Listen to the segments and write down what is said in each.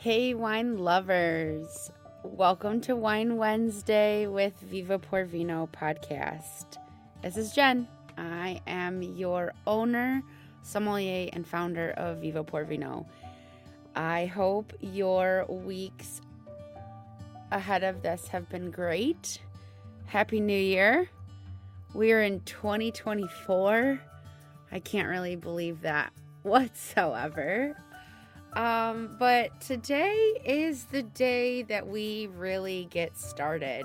Hey, wine lovers. Welcome to Wine Wednesday with Viva Pour Vino podcast. This is Jen. I am your owner, sommelier, and founder of Viva Pour Vino. I hope your weeks ahead of this have been great. Happy New Year. We are in 2024. I can't really believe that whatsoever. Um, but today is the day that we really get started.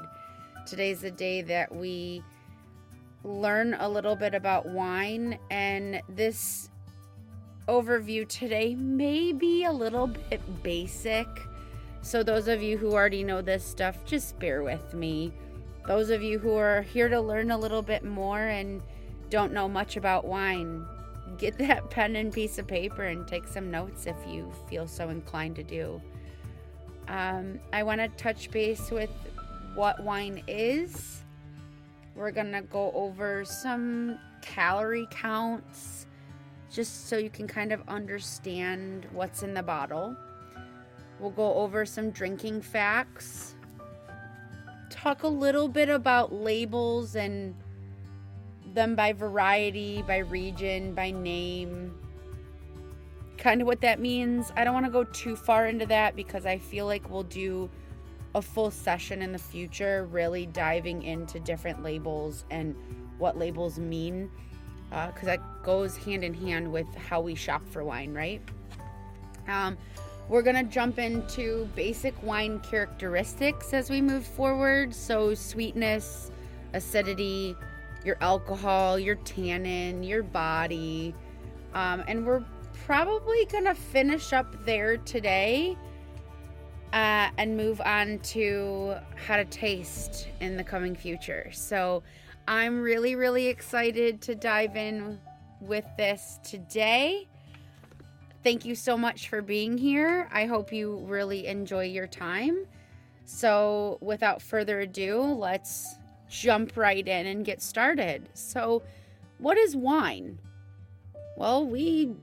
Today's the day that we learn a little bit about wine, and this overview today may be a little bit basic. So, those of you who already know this stuff, just bear with me. Those of you who are here to learn a little bit more and don't know much about wine, get that pen and piece of paper and take some notes if you feel so inclined to do. Um, I want to touch base with what wine is. We're going to go over some calorie counts just so you can kind of understand what's in the bottle. We'll go over some drinking facts, talk a little bit about labels and them by variety, by region, by name. Kind of what that means. I don't want to go too far into that because I feel like we'll do a full session in the future, really diving into different labels and what labels mean, because uh, that goes hand in hand with how we shop for wine, right? Um, we're going to jump into basic wine characteristics as we move forward. So, sweetness, acidity, your alcohol, your tannin, your body. Um, and we're probably going to finish up there today uh, and move on to how to taste in the coming future. So I'm really, really excited to dive in with this today. Thank you so much for being here. I hope you really enjoy your time. So, without further ado, let's jump right in and get started. So, what is wine? Well, we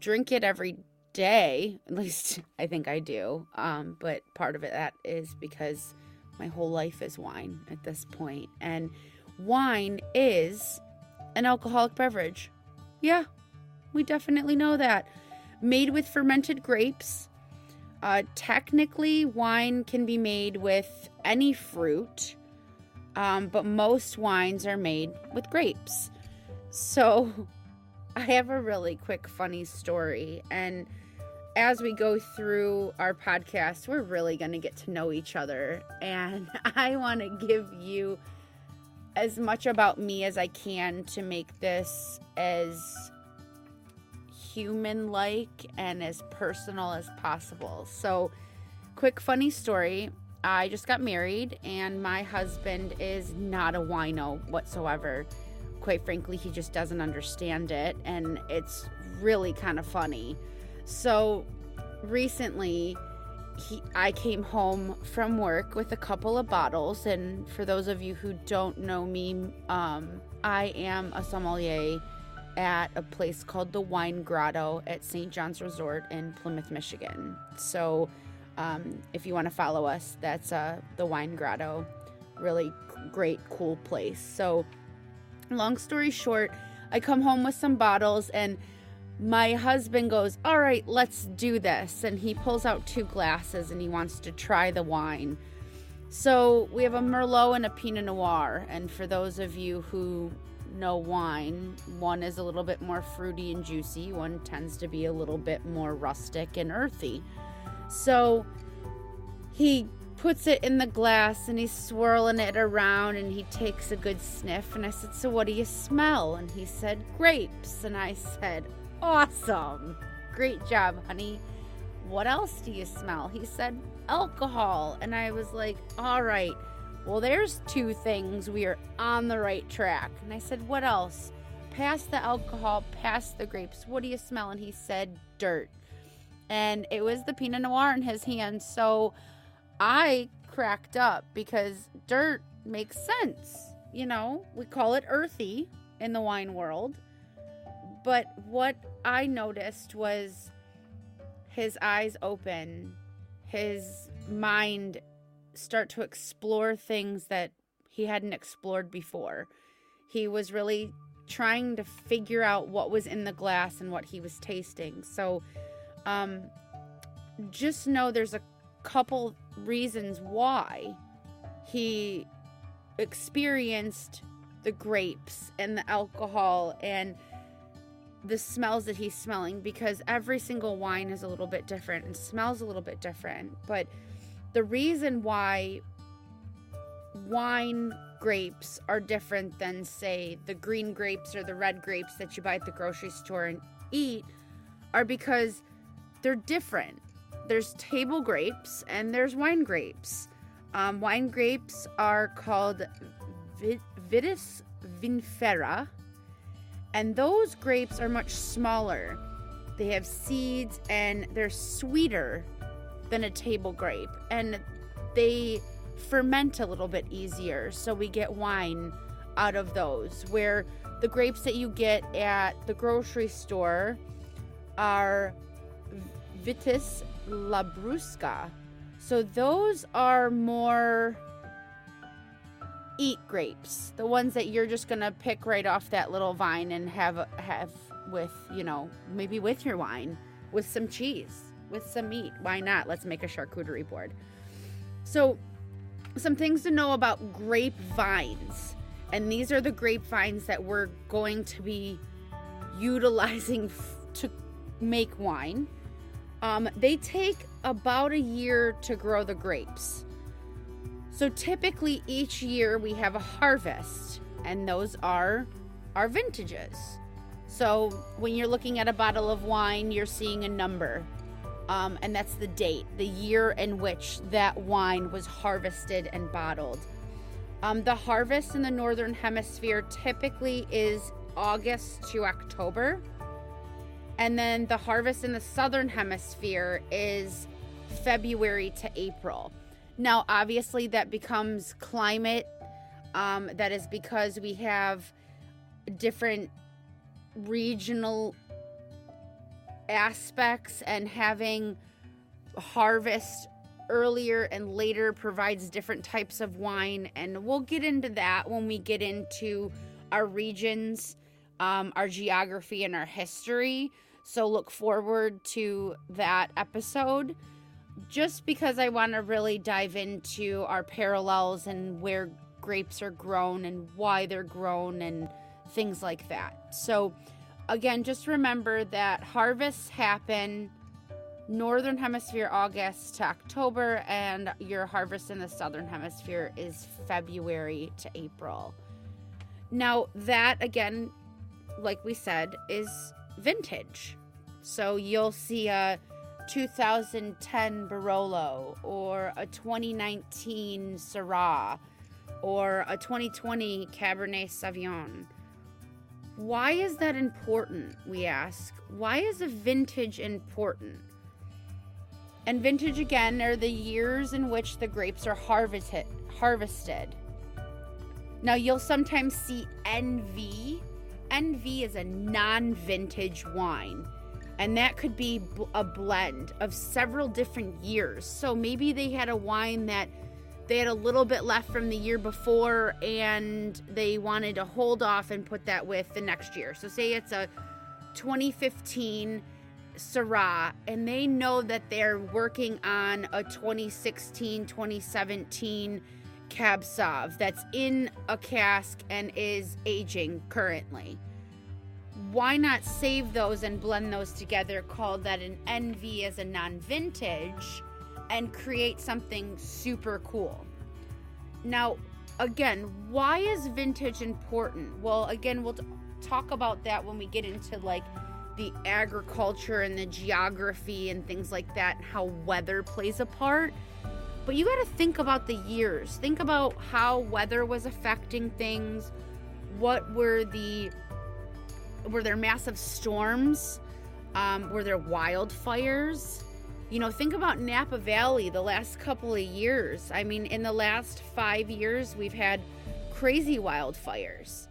drink it every day. At least I think I do. Um, but part of it that is because my whole life is wine at this point. And wine is an alcoholic beverage. Yeah, we definitely know that. Made with fermented grapes. Uh, technically, wine can be made with any fruit um, but most wines are made with grapes. So I have a really quick, funny story. And as we go through our podcast, we're really going to get to know each other. And I want to give you as much about me as I can to make this as human like and as personal as possible. So, quick, funny story I just got married, and my husband is not a wino whatsoever. Quite frankly, he just doesn't understand it, and it's really kind of funny. So, recently, he, I came home from work with a couple of bottles, and for those of you who don't know me, um, I am a sommelier at a place called the Wine Grotto at St. John's Resort in Plymouth, Michigan. So, um, if you want to follow us, that's uh, the Wine Grotto. Really great, cool place. So, long story short, I come home with some bottles and my husband goes, All right, let's do this. And he pulls out two glasses and he wants to try the wine. So, we have a Merlot and a Pinot Noir. And for those of you who know wine, one is a little bit more fruity and juicy, one tends to be a little bit more rustic and earthy. So he puts it in the glass and he's swirling it around and he takes a good sniff. And I said, So what do you smell? And he said, Grapes. And I said, Awesome. Great job, honey. What else do you smell? He said, Alcohol. And I was like, All right. Well, there's two things. We are on the right track. And I said, What else? Pass the alcohol, pass the grapes. What do you smell? And he said, Dirt and it was the Pinot Noir in his hand. So I cracked up because dirt makes sense. You know, we call it earthy in the wine world. But what I noticed was his eyes open his mind start to explore things that he hadn't explored before. He was really trying to figure out what was in the glass and what he was tasting. So, um, just know there's a couple reasons why he experienced the grapes and the alcohol and the smells that he's smelling because every single wine is a little bit different and smells a little bit different. But the reason why wine grapes are different than, say, the green grapes or the red grapes that you buy at the grocery store and eat are because they're different. There's table grapes and there's wine grapes. Um, wine grapes are called Vitis vinifera, and those grapes are much smaller. They have seeds and they're sweeter than a table grape, and they ferment a little bit easier. So we get wine out of those. Where the grapes that you get at the grocery store are Vitis labrusca. So those are more eat grapes, the ones that you're just gonna pick right off that little vine and have have with you know maybe with your wine, with some cheese, with some meat. Why not? Let's make a charcuterie board. So, some things to know about grapevines, and these are the grapevines that we're going to be utilizing f- to make wine. Um, they take about a year to grow the grapes. So typically each year we have a harvest, and those are our vintages. So when you're looking at a bottle of wine, you're seeing a number, um, and that's the date, the year in which that wine was harvested and bottled. Um, the harvest in the northern hemisphere typically is August to October, and then the harvest in the southern hemisphere is February to April. Now, obviously, that becomes climate. Um, that is because we have different regional aspects, and having harvest earlier and later provides different types of wine. And we'll get into that when we get into our regions, um, our geography, and our history. So look forward to that episode just because I want to really dive into our parallels and where grapes are grown and why they're grown and things like that. So, again, just remember that harvests happen northern hemisphere August to October, and your harvest in the southern hemisphere is February to April. Now, that again, like we said, is vintage. So, you'll see a 2010 Barolo or a 2019 Syrah or a 2020 Cabernet Sauvignon. Why is that important? We ask. Why is a vintage important? And vintage again are the years in which the grapes are harvested. Harvested. Now you'll sometimes see NV. NV is a non-vintage wine and that could be a blend of several different years. So maybe they had a wine that they had a little bit left from the year before and they wanted to hold off and put that with the next year. So say it's a 2015 Syrah and they know that they're working on a 2016 2017 Cab Sauv that's in a cask and is aging currently why not save those and blend those together, call that an NV as a non vintage, and create something super cool? Now, again, why is vintage important? Well, again, we'll t- talk about that when we get into like the agriculture and the geography and things like that, how weather plays a part. But you got to think about the years. Think about how weather was affecting things. What were the were there massive storms? Um, were there wildfires? You know, think about Napa Valley the last couple of years. I mean, in the last five years, we've had crazy wildfires.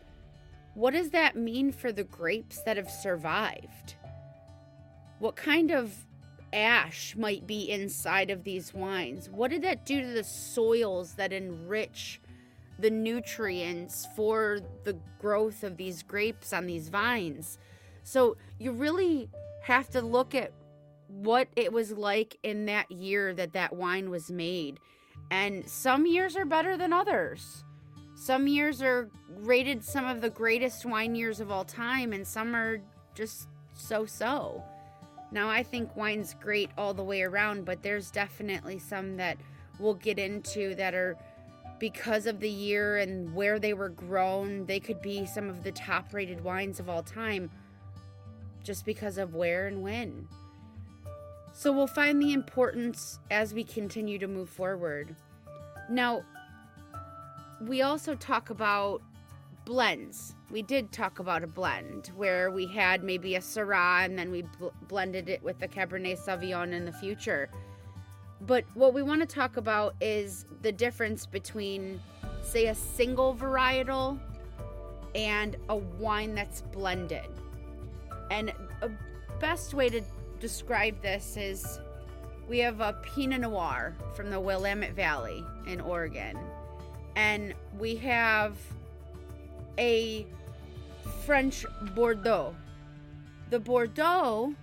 What does that mean for the grapes that have survived? What kind of ash might be inside of these wines? What did that do to the soils that enrich the nutrients for the growth of these grapes on these vines? So you really have to look at what it was like in that year that that wine was made. And some years are better than others. Some years are rated some of the greatest wine years of all time, and some are just so so. Now, I think wine's great all the way around, but there's definitely some that we'll get into that are because of the year and where they were grown, they could be some of the top rated wines of all time just because of where and when. So we'll find the importance as we continue to move forward. Now, we also talk about blends. We did talk about a blend where we had maybe a Syrah and then we bl- blended it with the Cabernet Sauvignon in the future. But what we want to talk about is the difference between, say, a single varietal and a wine that's blended. And a best way to describe this is we have a Pinot Noir from the Willamette Valley in Oregon. And we have a French Bordeaux. The Bordeaux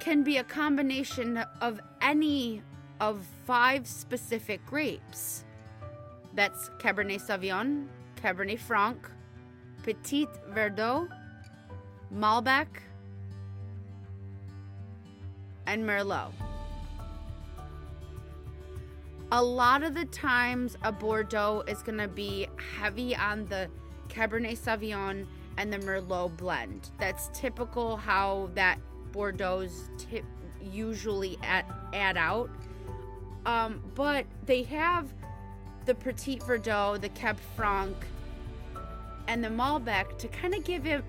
can be a combination of any of five specific grapes. That's Cabernet Sauvignon, Cabernet Franc, Petit Verdot, Malbec, and Merlot. A lot of the times, a Bordeaux is going to be heavy on the Cabernet Sauvignon and the Merlot blend. That's typical how that Bordeaux's tip usually add, add out. Um, but they have the Petit Verdot, the Cab Franc, and the Malbec to kind of give it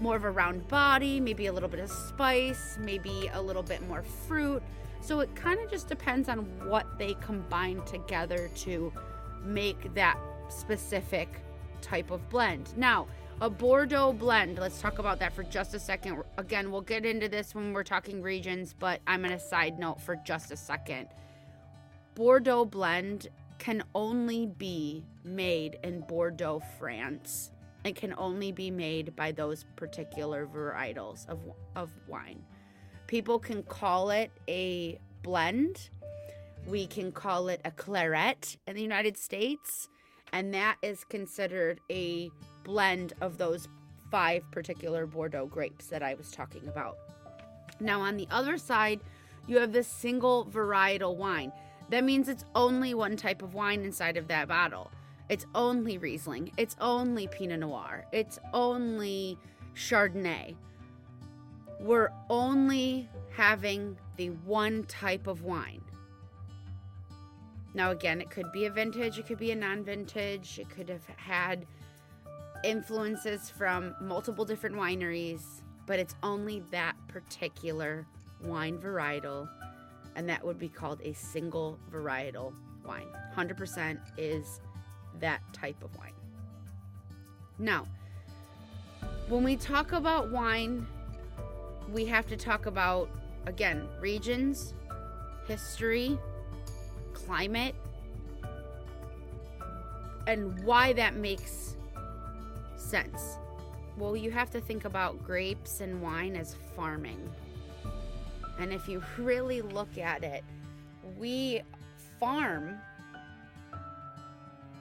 more of a round body, maybe a little bit of spice, maybe a little bit more fruit. So it kind of just depends on what they combine together to make that specific type of blend. Now, a Bordeaux blend, let's talk about that for just a second. Again, we'll get into this when we're talking regions, but I'm going to side note for just a second. Bordeaux blend can only be made in Bordeaux, France. It can only be made by those particular varietals of, of wine. People can call it a blend. We can call it a claret in the United States and that is considered a blend of those five particular Bordeaux grapes that I was talking about. Now, on the other side, you have this single varietal wine. That means it's only one type of wine inside of that bottle. It's only Riesling, it's only Pinot Noir, it's only Chardonnay. We're only having the one type of wine. Now, again, it could be a vintage, it could be a non vintage, it could have had influences from multiple different wineries, but it's only that particular wine varietal, and that would be called a single varietal wine. 100% is that type of wine. Now, when we talk about wine, we have to talk about, again, regions, history, climate and why that makes sense. Well, you have to think about grapes and wine as farming. And if you really look at it, we farm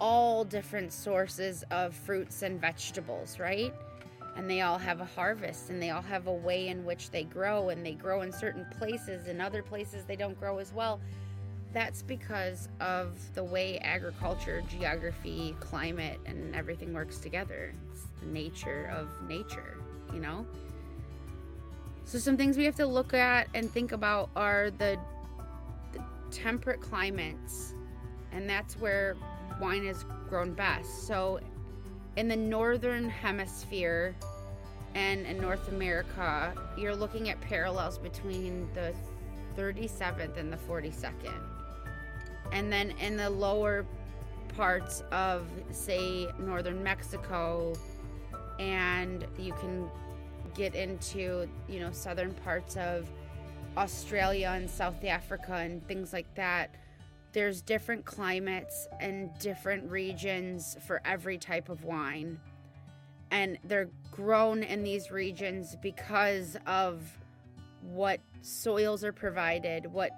all different sources of fruits and vegetables, right? And they all have a harvest and they all have a way in which they grow, and they grow in certain places, and other places they don't grow as well that's because of the way agriculture, geography, climate, and everything works together. It's the nature of nature, you know? So, some things we have to look at and think about are the, the temperate climates, and that's where wine is grown best. So, in the northern hemisphere and in North America, you're looking at parallels between the 37th and the 42nd and then in the lower parts of say northern Mexico and you can get into you know southern parts of Australia and South Africa and things like that, there's different climates and different regions for every type of wine. And they're grown in these regions because of what soils are provided, what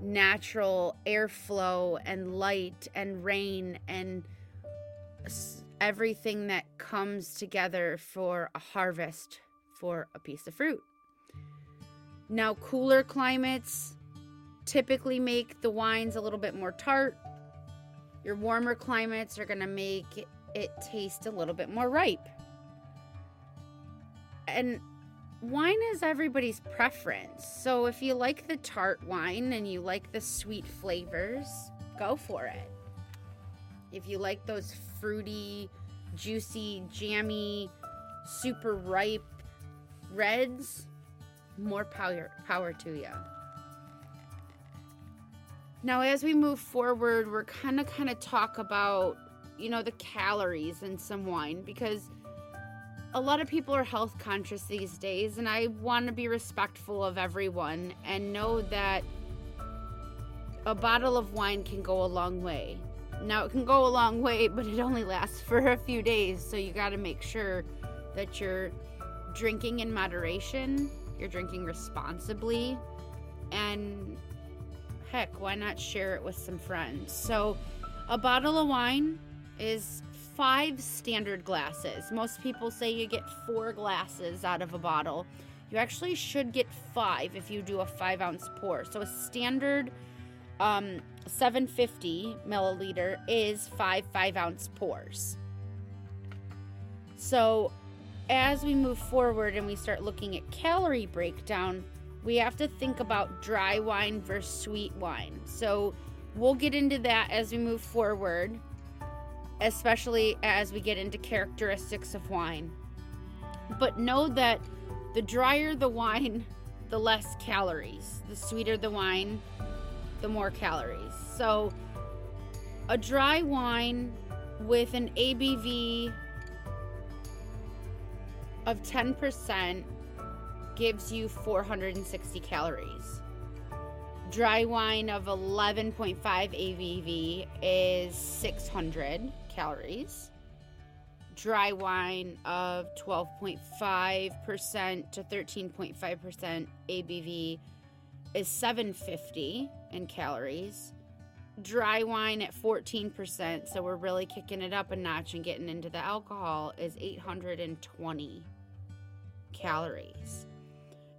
natural airflow and light and rain and everything that comes together for a harvest for a piece of fruit. Now, cooler climates typically make the wines a little bit more tart. Your warmer climates are going to make it taste a little bit more ripe. And wine is everybody's preference. So if you like the tart wine and you like the sweet flavors, go for it. If you like those fruity, juicy, jammy, super ripe reds, more power power to you. Now as we move forward, we're kind of kind of talk about, you know, the calories in some wine because a lot of people are health conscious these days, and I want to be respectful of everyone and know that a bottle of wine can go a long way. Now, it can go a long way, but it only lasts for a few days, so you got to make sure that you're drinking in moderation, you're drinking responsibly, and heck, why not share it with some friends? So, a bottle of wine is five standard glasses. Most people say you get four glasses out of a bottle. You actually should get five if you do a five ounce pour. So a standard um, 750 milliliter is five five ounce pours. So as we move forward and we start looking at calorie breakdown, we have to think about dry wine versus sweet wine. So we'll get into that as we move forward especially as we get into characteristics of wine. But know that the drier the wine, the less calories. The sweeter the wine, the more calories. So, a dry wine with an ABV of 10% gives you 460 calories. Dry wine of 11.5 ABV is 600 calories. Dry wine of 12.5% to 13.5% ABV is 750 in calories. Dry wine at 14%, so we're really kicking it up a notch and getting into the alcohol, is 820 calories.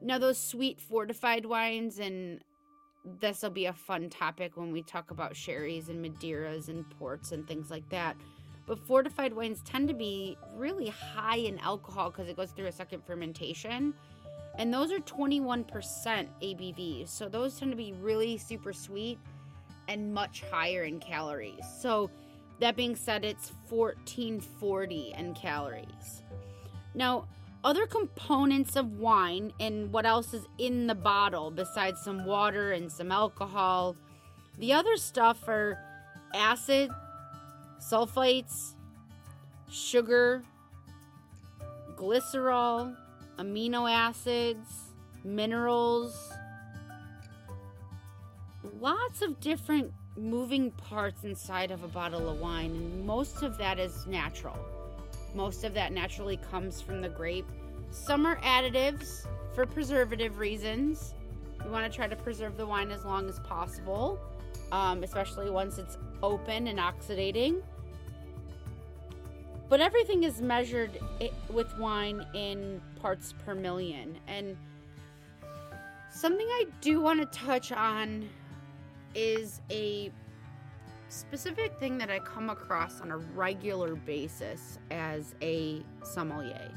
Now, those sweet fortified wines, and this will be a fun topic when we talk about sherries and Madeiras and ports and things like that. But fortified wines tend to be really high in alcohol because it goes through a second fermentation. And those are 21% ABV. So those tend to be really super sweet and much higher in calories. So that being said, it's 1440 in calories. Now, other components of wine and what else is in the bottle besides some water and some alcohol. The other stuff are acid, sulfites, sugar, glycerol, amino acids, minerals, lots of different moving parts inside of a bottle of wine, and most of that is natural. Most of that naturally comes from the grape. Some are additives for preservative reasons. We want to try to preserve the wine as long as possible, um, especially once it's open and oxidating. But everything is measured with wine in parts per million. And something I do want to touch on is a specific thing that I come across on a regular basis as a sommelier.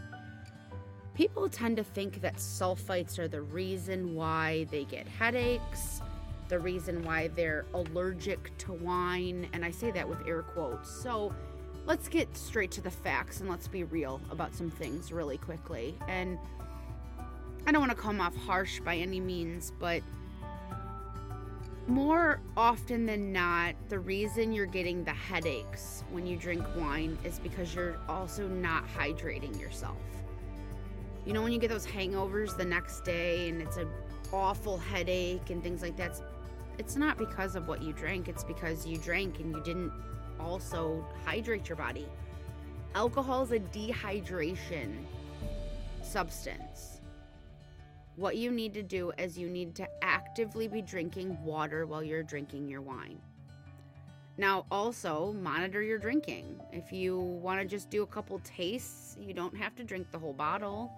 People tend to think that sulfites are the reason why they get headaches, the reason why they're allergic to wine, and I say that with air quotes. So let's get straight to the facts and let's be real about some things really quickly. And I don't want to come off harsh by any means, but more often than not, the reason you're getting the headaches when you drink wine is because you're also not hydrating yourself. You know, when you get those hangovers the next day and it's an awful headache and things like that, it's not because of what you drank, it's because you drank and you didn't also hydrate your body. Alcohol is a dehydration substance. What you need to do is you need to actively be drinking water while you're drinking your wine. Now, also monitor your drinking. If you want to just do a couple tastes, you don't have to drink the whole bottle.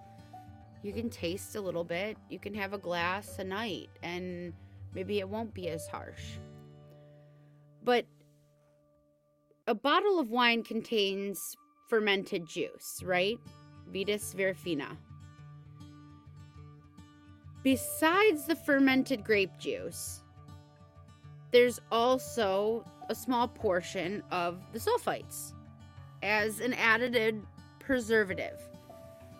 You can taste a little bit. You can have a glass a night, and maybe it won't be as harsh. But a bottle of wine contains fermented juice, right? Vitis vinifera. Besides the fermented grape juice, there's also a small portion of the sulfites as an added preservative.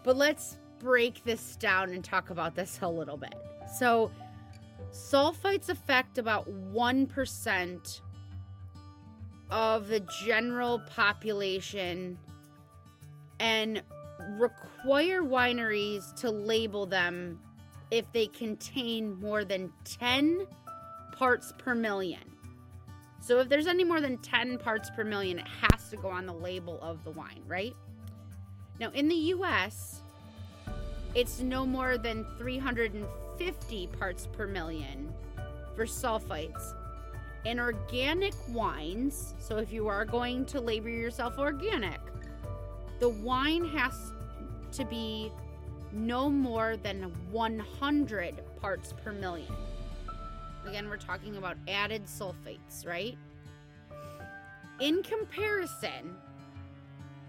But let's break this down and talk about this a little bit. So, sulfites affect about 1% of the general population and require wineries to label them if they contain more than 10 parts per million. So if there's any more than 10 parts per million, it has to go on the label of the wine, right? Now, in the US, it's no more than 350 parts per million for sulfites. In organic wines, so if you are going to label yourself organic, the wine has to be no more than 100 parts per million. Again, we're talking about added sulfates, right? In comparison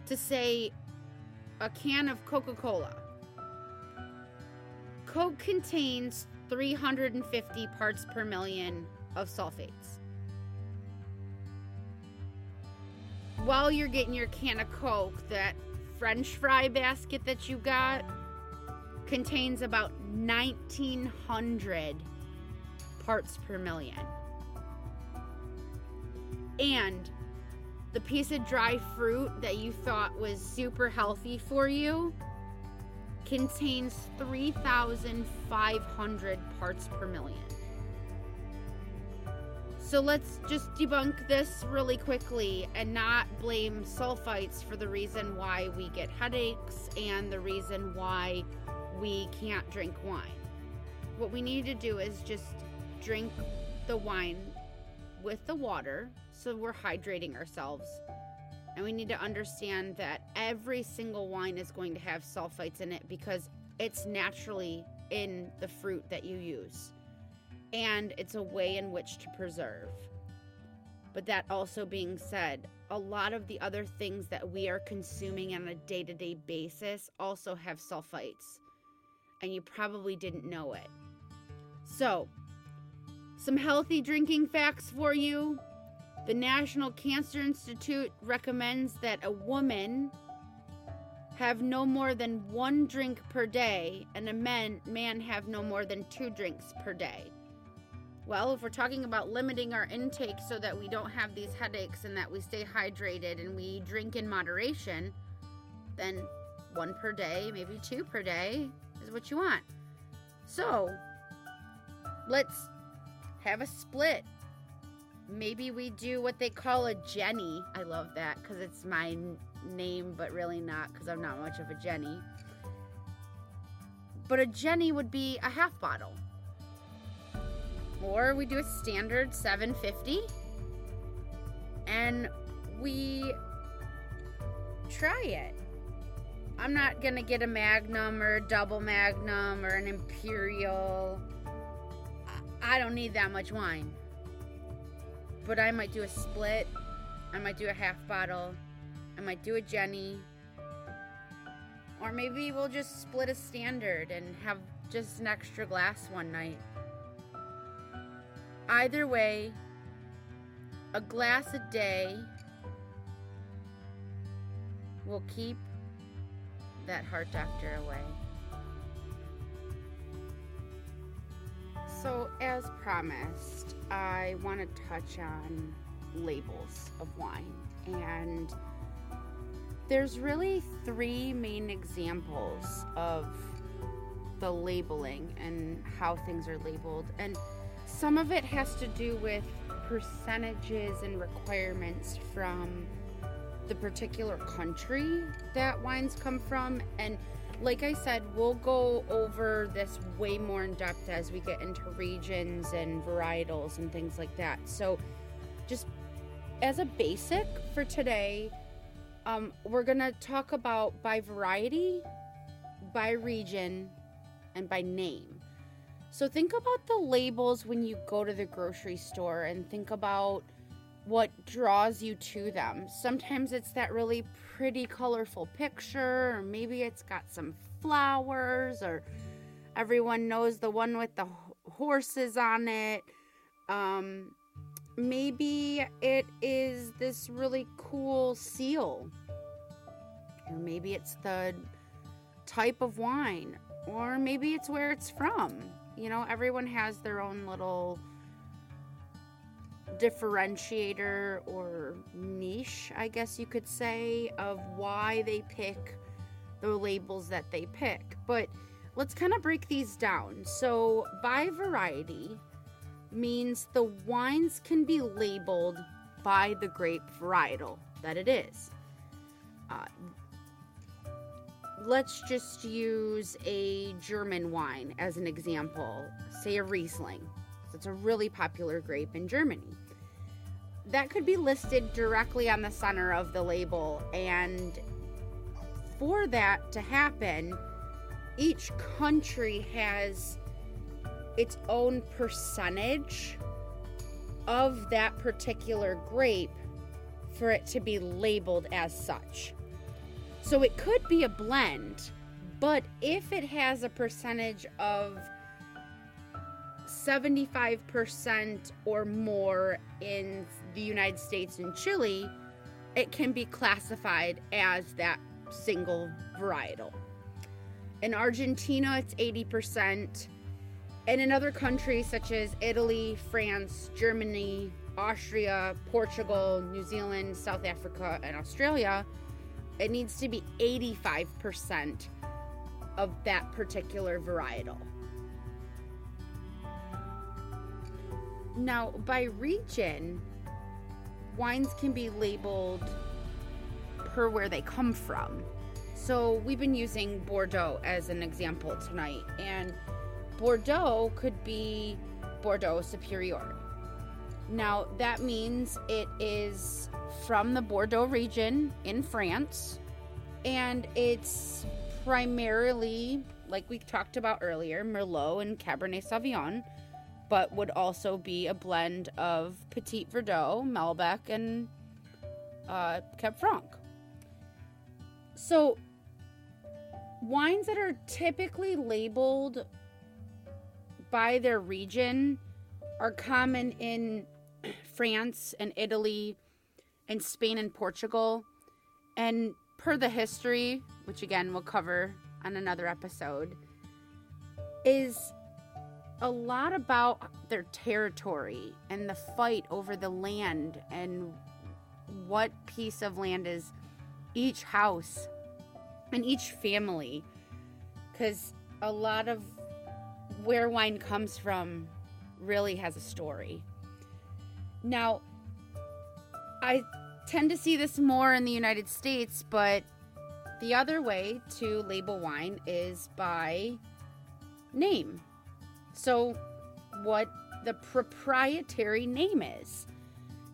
to, say, a can of Coca Cola, Coke contains 350 parts per million of sulfates. While you're getting your can of Coke, that French fry basket that you got contains about 1900 parts per million. And the piece of dry fruit that you thought was super healthy for you contains 3,500 parts per million. So let's just debunk this really quickly and not blame sulfites for the reason why we get headaches and the reason why we can't drink wine. What we need to do is just drink the wine with the water so we're hydrating ourselves. And we need to understand that every single wine is going to have sulfites in it because it's naturally in the fruit that you use. And it's a way in which to preserve. But that also being said, a lot of the other things that we are consuming on a day to day basis also have sulfites. And you probably didn't know it. So, some healthy drinking facts for you. The National Cancer Institute recommends that a woman have no more than one drink per day and a man, man have no more than two drinks per day. Well, if we're talking about limiting our intake so that we don't have these headaches and that we stay hydrated and we drink in moderation, then one per day, maybe two per day is what you want. So, let's have a split. Maybe we do what they call a Jenny. I love that because it's my name, but really not because I'm not much of a Jenny. But a Jenny would be a half bottle. Or we do a standard 750 and we try it. I'm not gonna get a magnum or a double magnum or an imperial I don't need that much wine. But I might do a split. I might do a half bottle. I might do a Jenny. Or maybe we'll just split a standard and have just an extra glass one night. Either way, a glass a day will keep that heart doctor away. So, as promised, I want to touch on labels of wine. And there's really three main examples of the labeling and how things are labeled. And some of it has to do with percentages and requirements from the particular country that wines come from. And like I said, we'll go over this way more in depth as we get into regions and varietals and things like that. So, just as a basic for today, um, we're going to talk about by variety, by region, and by name. So, think about the labels when you go to the grocery store and think about what draws you to them. Sometimes it's that really pretty, colorful picture, or maybe it's got some flowers, or everyone knows the one with the horses on it. Um, maybe it is this really cool seal, or maybe it's the type of wine, or maybe it's where it's from. You know, everyone has their own little differentiator or niche, I guess you could say, of why they pick the labels that they pick. But let's kind of break these down. So, by variety means the wines can be labeled by the grape varietal that it is. Uh, let's just use a German wine as an example, say a Riesling. It's a really popular grape in Germany. That could be listed directly on the center of the label, and for that to happen, each country has its own percentage of that particular grape for it to be labeled as such. So it could be a blend, but if it has a percentage of 75% or more in the United States and Chile, it can be classified as that single varietal. In Argentina, it's 80%. And in other countries such as Italy, France, Germany, Austria, Portugal, New Zealand, South Africa, and Australia, it needs to be 85% of that particular varietal. Now, by region, wines can be labeled per where they come from. So, we've been using Bordeaux as an example tonight, and Bordeaux could be Bordeaux Superior. Now, that means it is from the Bordeaux region in France, and it's primarily, like we talked about earlier, Merlot and Cabernet Sauvignon but would also be a blend of Petit Verdot, Malbec, and uh, Cab Franc. So, wines that are typically labeled by their region are common in France and Italy and Spain and Portugal. And per the history, which again we'll cover on another episode, is a lot about their territory and the fight over the land and what piece of land is each house and each family. Because a lot of where wine comes from really has a story. Now, I tend to see this more in the United States, but the other way to label wine is by name. So, what the proprietary name is.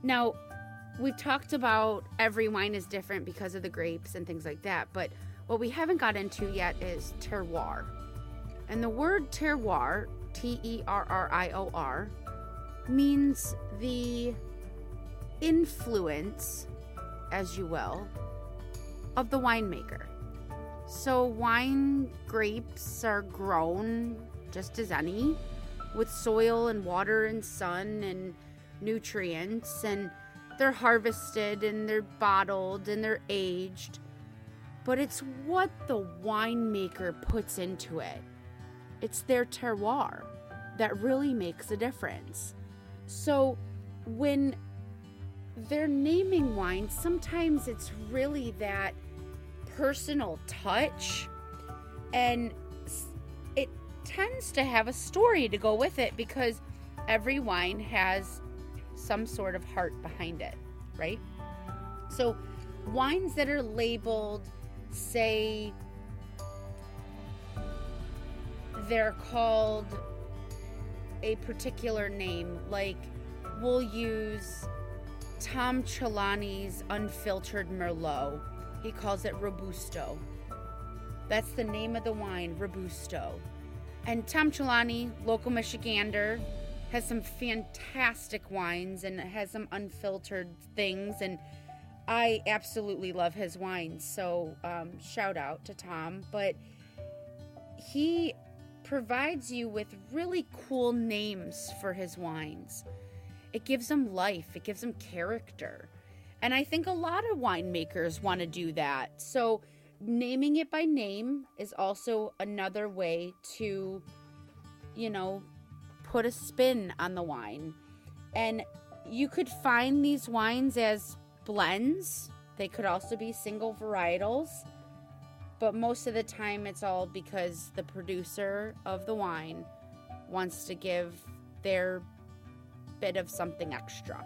Now, we've talked about every wine is different because of the grapes and things like that, but what we haven't got into yet is terroir. And the word terroir, T E R R I O R, means the influence, as you will, of the winemaker. So, wine grapes are grown just as any, with soil and water and sun and nutrients, and they're harvested and they're bottled and they're aged. But it's what the winemaker puts into it. It's their terroir that really makes a difference. So when they're naming wine, sometimes it's really that personal touch and tends to have a story to go with it because every wine has some sort of heart behind it, right? So, wines that are labeled, say, they're called a particular name, like we'll use Tom Chelani's unfiltered Merlot. He calls it Robusto. That's the name of the wine, Robusto. And Tom Chelany, local Michigander, has some fantastic wines and has some unfiltered things. And I absolutely love his wines. So um, shout out to Tom. But he provides you with really cool names for his wines. It gives them life, it gives them character. And I think a lot of winemakers want to do that. So naming it by name is also another way to, you know, put a spin on the wine. And you could find these wines as blends, they could also be single varietals. But most of the time, it's all because the producer of the wine wants to give their bit of something extra.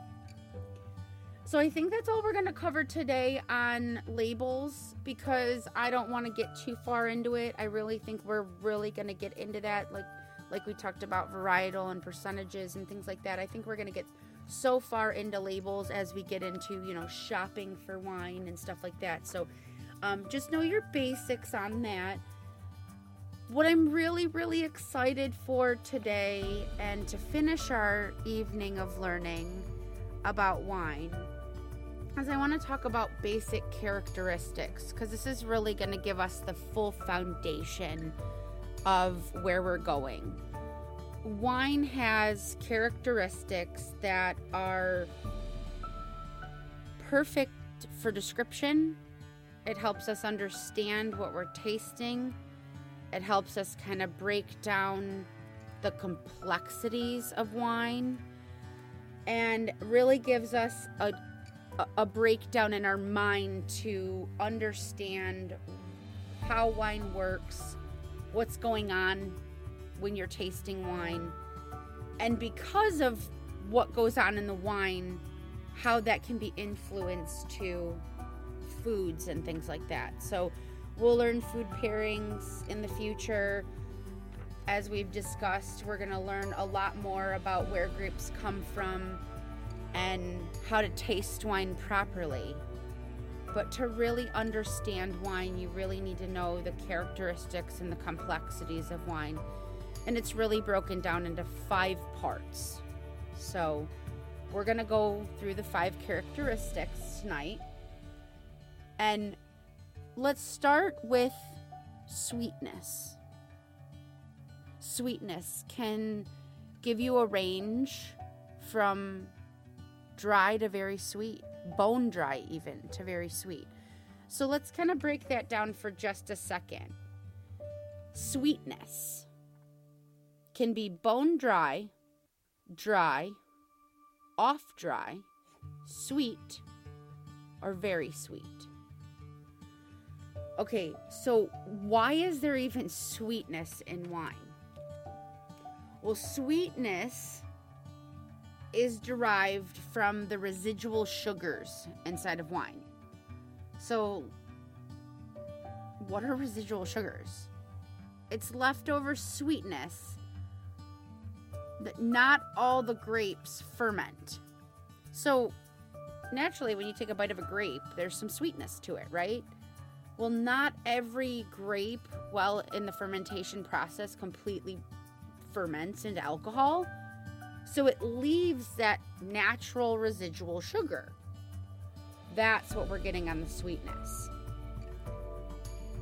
So I think that's all we're going to cover today on labels because I don't want to get too far into it. I really think we're really going to get into that like like we talked about varietal and percentages and things like that. I think we're going to get so far into labels as we get into, you know, shopping for wine and stuff like that. So um, just know your basics on that. What I'm really, really excited for today and to finish our evening of learning about wine is I want to talk about basic characteristics because this is really going to give us the full foundation of where we're going. Wine has characteristics that are perfect for description. It helps us understand what we're tasting. It helps us kind of break down the complexities of wine and really gives us a a breakdown in our mind to understand how wine works, what's going on when you're tasting wine, and because of what goes on in the wine, how that can be influenced to foods and things like that. So, we'll learn food pairings in the future. As we've discussed, we're going to learn a lot more about where grapes come from and how to taste wine properly. But to really understand wine, you really need to know the characteristics and the complexities of wine. And it's really broken down into five parts. So we're going to go through the five characteristics tonight. And let's start with sweetness. Sweetness can give you a range from dry to very sweet, bone dry even to very sweet. So let's kind of break that down for just a second. Sweetness can be bone dry, dry, off dry, sweet, or very sweet. Okay, so why is there even sweetness in wine? Well, sweetness is derived from the residual sugars inside of wine. So, what are residual sugars? It's leftover sweetness that not all the grapes ferment. So, naturally, when you take a bite of a grape, there's some sweetness to it, right? Well, not every grape, while in the fermentation process, completely ferments into alcohol. So it leaves that natural residual sugar. That's what we're getting on the sweetness.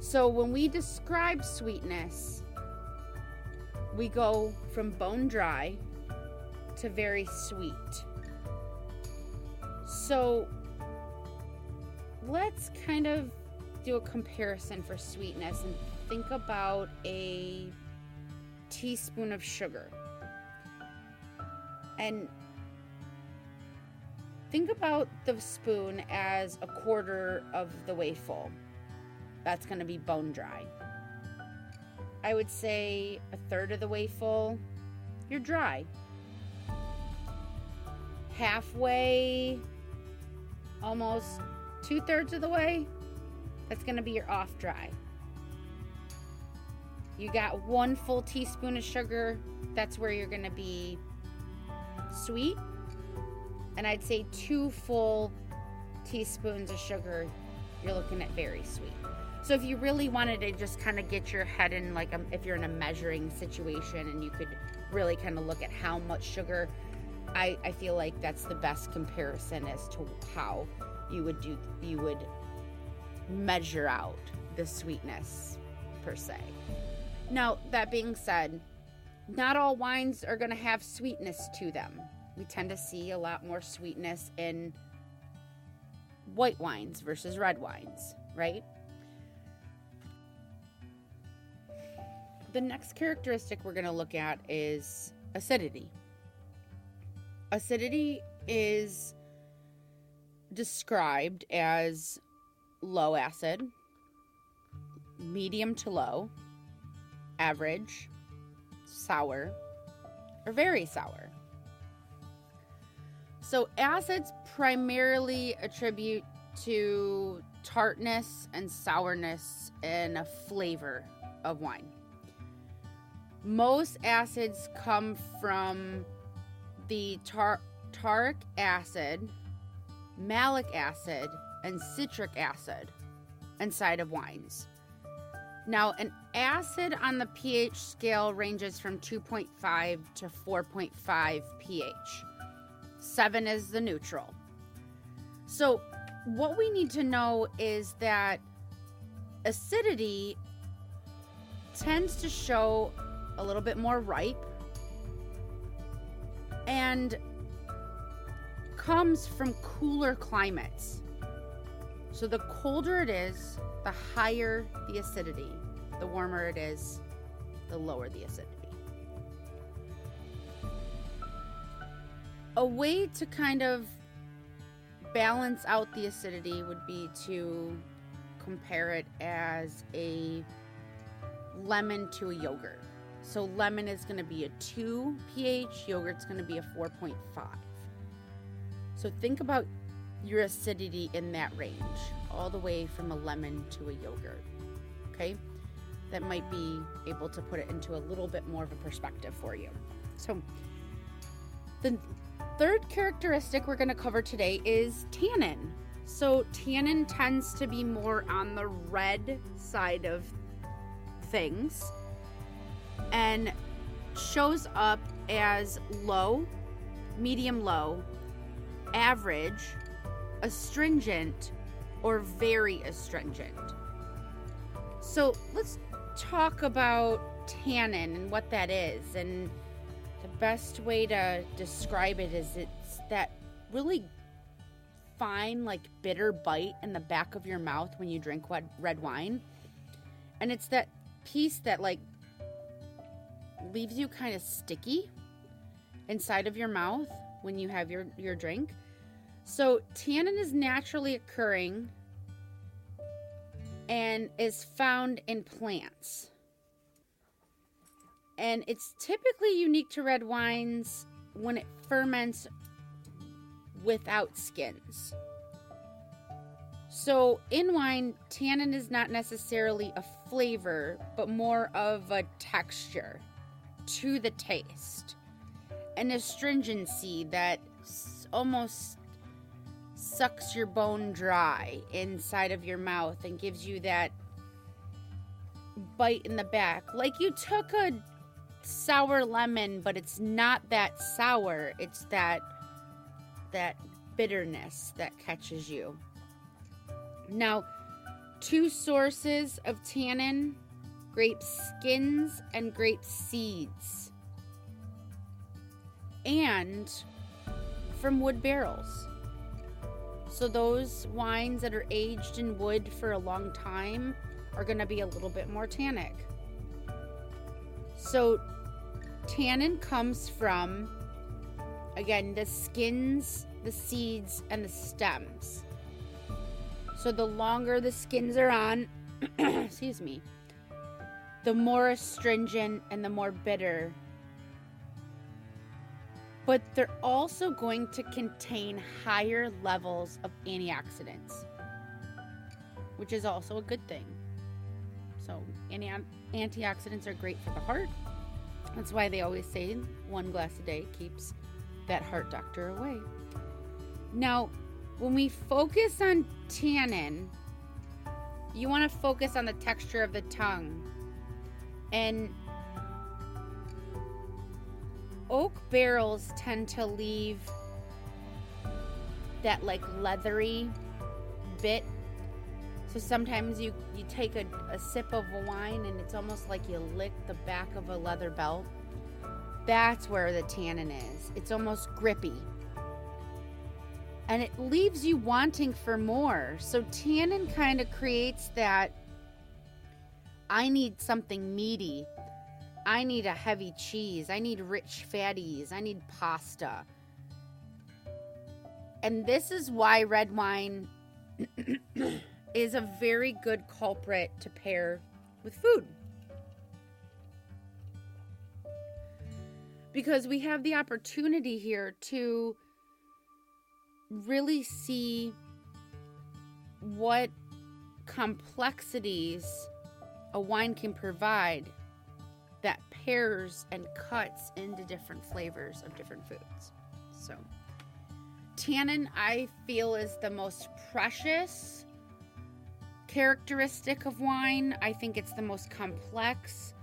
So when we describe sweetness, we go from bone dry to very sweet. So let's kind of do a comparison for sweetness and think about a teaspoon of sugar. And think about the spoon as a quarter of the way full. That's going to be bone dry. I would say a third of the way full, you're dry. Halfway, almost two thirds of the way, that's going to be your off dry. You got one full teaspoon of sugar, that's where you're going to be sweet. And I'd say two full teaspoons of sugar, you're looking at very sweet. So if you really wanted to just kind of get your head in, like, a, if you're in a measuring situation and you could really kind of look at how much sugar, I, I feel like that's the best comparison as to how you would do, you would measure out the sweetness per se. Now, that being said, not all wines are going to have sweetness to them. We tend to see a lot more sweetness in white wines versus red wines, right? the next characteristic we're going to look at is acidity. Acidity is described as low acid, medium to low, average, sour, or very sour. So, acids primarily attribute to tartness and sourness in a flavor of wine. Most acids come from the tar- taric acid, malic acid, and citric acid inside of wines. Now, an acid on the pH scale ranges from 2.5 to 4.5 pH. 7 is the neutral. So, what we need to know is that acidity tends to show a little bit more ripe, and comes from cooler climates. So the colder it is, the higher the acidity. The warmer it is, the lower the acidity. A way to kind of balance out the acidity would be to compare it as a lemon to a yogurt. So lemon is going to be a 2 pH, yogurt's going to be a 4.5. So think about your acidity in that range, all the way from a lemon to a yogurt. Okay? That might be able to put it into a little bit more of a perspective for you. So the third characteristic we're going to cover today is tannin. So tannin tends to be more on the red side of things and shows up as low, medium low, average, astringent, or very astringent. So let's talk about tannin and what that is. And the best way to describe it is it's that really fine, like bitter bite in the back of your mouth when you drink red wine. And it's that piece that like leaves you kind of sticky inside of your mouth when you have your, your drink. So, tannin is naturally occurring and is found in plants. And it's typically unique to red wines when it ferments without skins. So, in wine, tannin is not necessarily a flavor, but more of a texture to the taste. An astringency that almost sucks your bone dry inside of your mouth and gives you that bite in the back. Like you took a sour lemon, but it's not that sour. It's that that bitterness that catches you. Now, two sources of tannin grape skins, and grape seeds. And from wood barrels. So, those wines that are aged in wood for a long time are going to be a little bit more tannic. So, tannin comes from, again, the skins, the seeds, and the stems. So, the longer the skins are on, excuse me, the more astringent and the more bitter. But they're also going to contain higher levels of antioxidants, which is also a good thing. So, anti- antioxidants are great for the heart. That's why they always say one glass a day keeps that heart doctor away. Now, when we focus on tannin, you want to focus on the texture of the tongue. And oak barrels tend to leave that like leathery bit. So sometimes you, you take a, a sip of a wine and it's almost like you lick the back of a leather belt. That's where the tannin is. It's almost grippy and it leaves you wanting for more. So tannin kind of creates that I need something meaty. I need a heavy cheese. I need rich fatties. I need pasta. And this is why red wine is a very good culprit to pair with food. Because we have the opportunity here to really see what complexities a wine can provide that pairs and cuts into different flavors of different foods. So, tannin, I feel, is the most precious characteristic of wine. I think it's the most complex.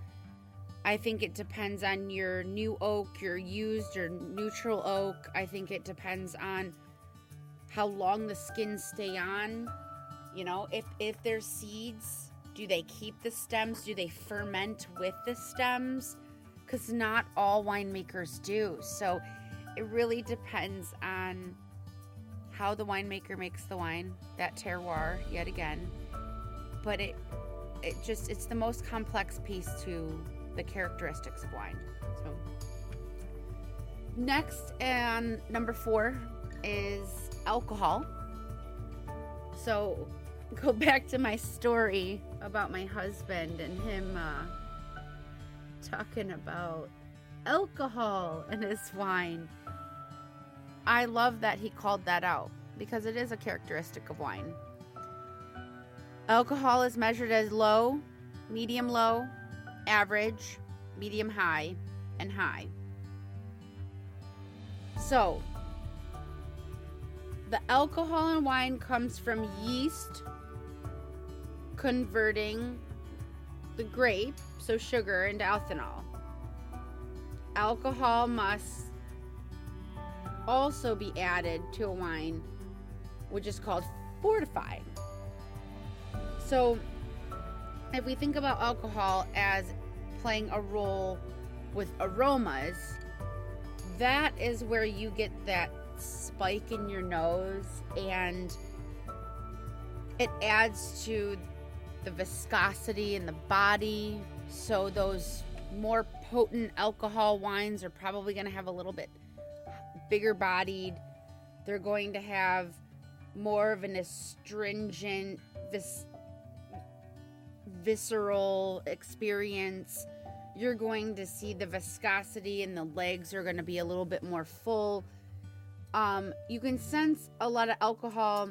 I think it depends on your new oak, your used or neutral oak. I think it depends on how long the skins stay on. You know, if if there's seeds, do they keep the stems? Do they ferment with the stems? Cuz not all winemakers do. So it really depends on how the winemaker makes the wine, that terroir yet again. But it it just it's the most complex piece to the characteristics of wine. So next and number 4 is alcohol. So, go back to my story about my husband and him uh, talking about alcohol and his wine. I love that he called that out because it is a characteristic of wine. Alcohol is measured as low, medium low, average, medium high, and high. So, the alcohol in wine comes from yeast converting the grape, so sugar, into ethanol. Alcohol must also be added to a wine, which is called fortifying. So, if we think about alcohol as playing a role with aromas, that is where you get that spike in your nose and it adds to the viscosity in the body. So those more potent alcohol wines are probably going to have a little bit bigger bodied. They're going to have more of an astringent, vis- visceral experience. You're going to see the viscosity and the legs are going to be a little bit more full. Um, you can sense a lot of alcohol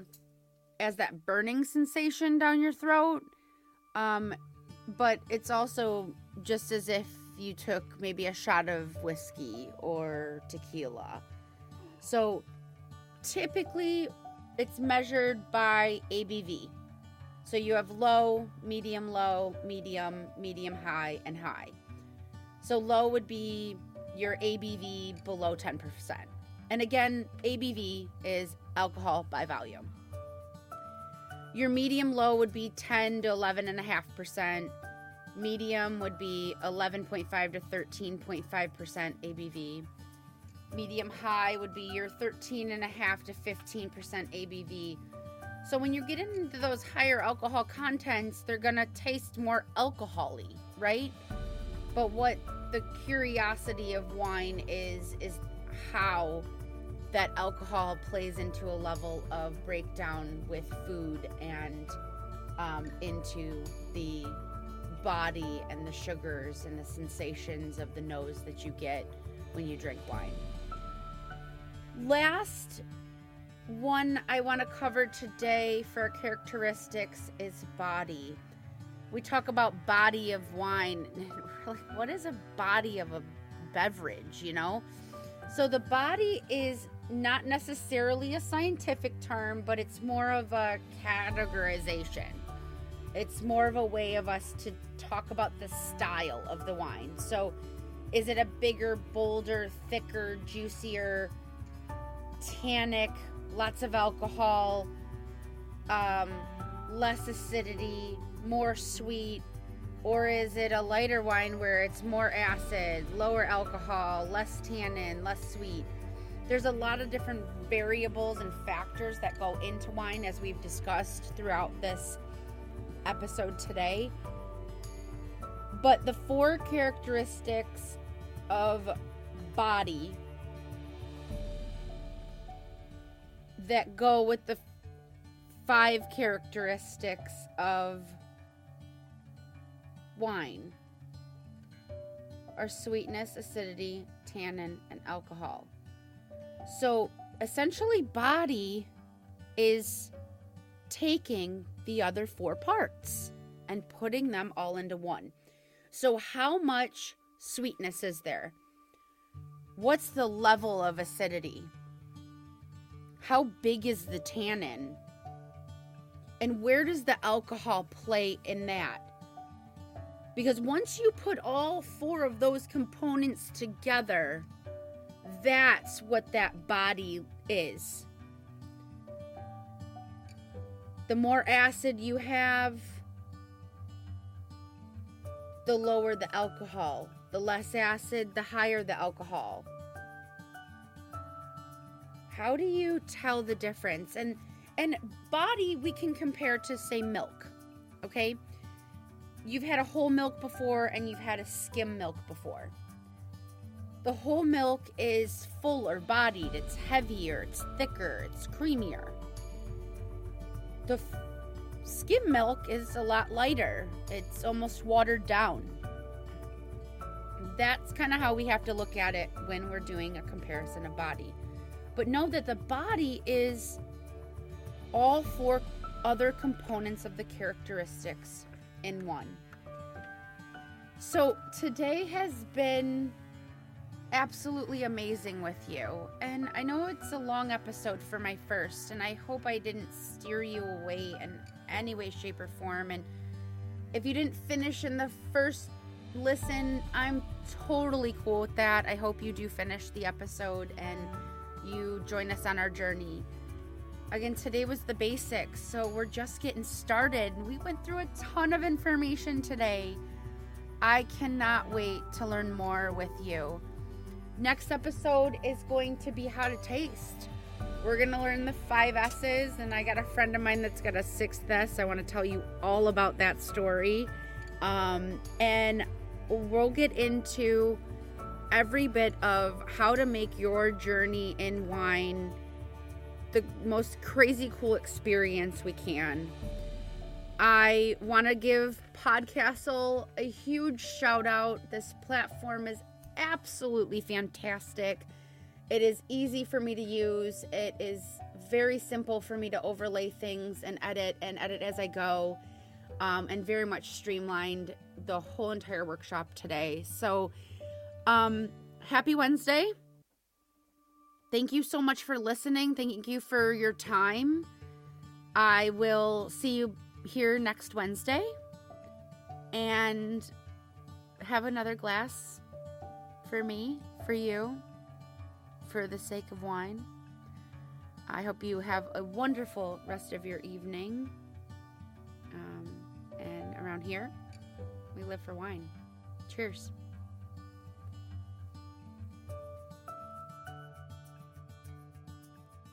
as that burning sensation down your throat. Um, but it's also just as if you took maybe a shot of whiskey or tequila. So typically it's measured by ABV. So you have low, medium low, medium, medium high, and high. So low would be your ABV below 10%. And again, ABV is alcohol by volume. Your medium low would be 10 to 11.5%. Medium would be 11.5 to 13.5% ABV. Medium high would be your 13.5 to 15% ABV. So when you get into those higher alcohol contents, they're going to taste more alcoholy, right? But what the curiosity of wine is is how that alcohol plays into a level of breakdown with food and um, into the body and the sugars and the sensations of the nose that you get when you drink wine. Last one I want to cover today for characteristics is body. We talk about body of wine. what is a body of a beverage, you know? So the body is not necessarily a scientific term, but it's more of a categorization. It's more of a way of us to talk about the style of the wine. So, is it a bigger, bolder, thicker, juicier, tannic, lots of alcohol, um, less acidity, more sweet? Or is it a lighter wine where it's more acid, lower alcohol, less tannin, less sweet? There's a lot of different variables and factors that go into wine as we've discussed throughout this episode today. But the four characteristics of body that go with the five characteristics of wine are sweetness, acidity, tannin, and alcohol. So essentially, body is taking the other four parts and putting them all into one. So, how much sweetness is there? What's the level of acidity? How big is the tannin? And where does the alcohol play in that? Because once you put all four of those components together, that's what that body is. The more acid you have, the lower the alcohol. The less acid, the higher the alcohol. How do you tell the difference? And and body we can compare to say milk. Okay? You've had a whole milk before and you've had a skim milk before. The whole milk is fuller bodied, it's heavier, it's thicker, it's creamier. The f- skim milk is a lot lighter, it's almost watered down. That's kind of how we have to look at it when we're doing a comparison of body. But know that the body is all four other components of the characteristics in one. So today has been absolutely amazing with you. And I know it's a long episode for my first, and I hope I didn't steer you away in any way, shape, or form. And if you didn't finish in the first listen, I'm totally cool with that. I hope you do finish the episode and you join us on our journey. Again, today was the basics, so we're just getting started. We went through a ton of information today. I cannot wait to learn more with you. Next episode is going to be how to taste. We're going to learn the five S's, and I got a friend of mine that's got a sixth S. I want to tell you all about that story. Um, and we'll get into every bit of how to make your journey in wine the most crazy cool experience we can. I want to give Podcastle a huge shout out. This platform is absolutely fantastic. It is easy for me to use. It is very simple for me to overlay things and edit and edit as I go, um, and very much streamlined the whole entire workshop today. So, um, happy Wednesday. Thank you so much for listening. Thank you for your time. I will see you here next Wednesday and have another glass for me, for you, for the sake of wine. I hope you have a wonderful rest of your evening. Um, and around here, we live for wine. Cheers.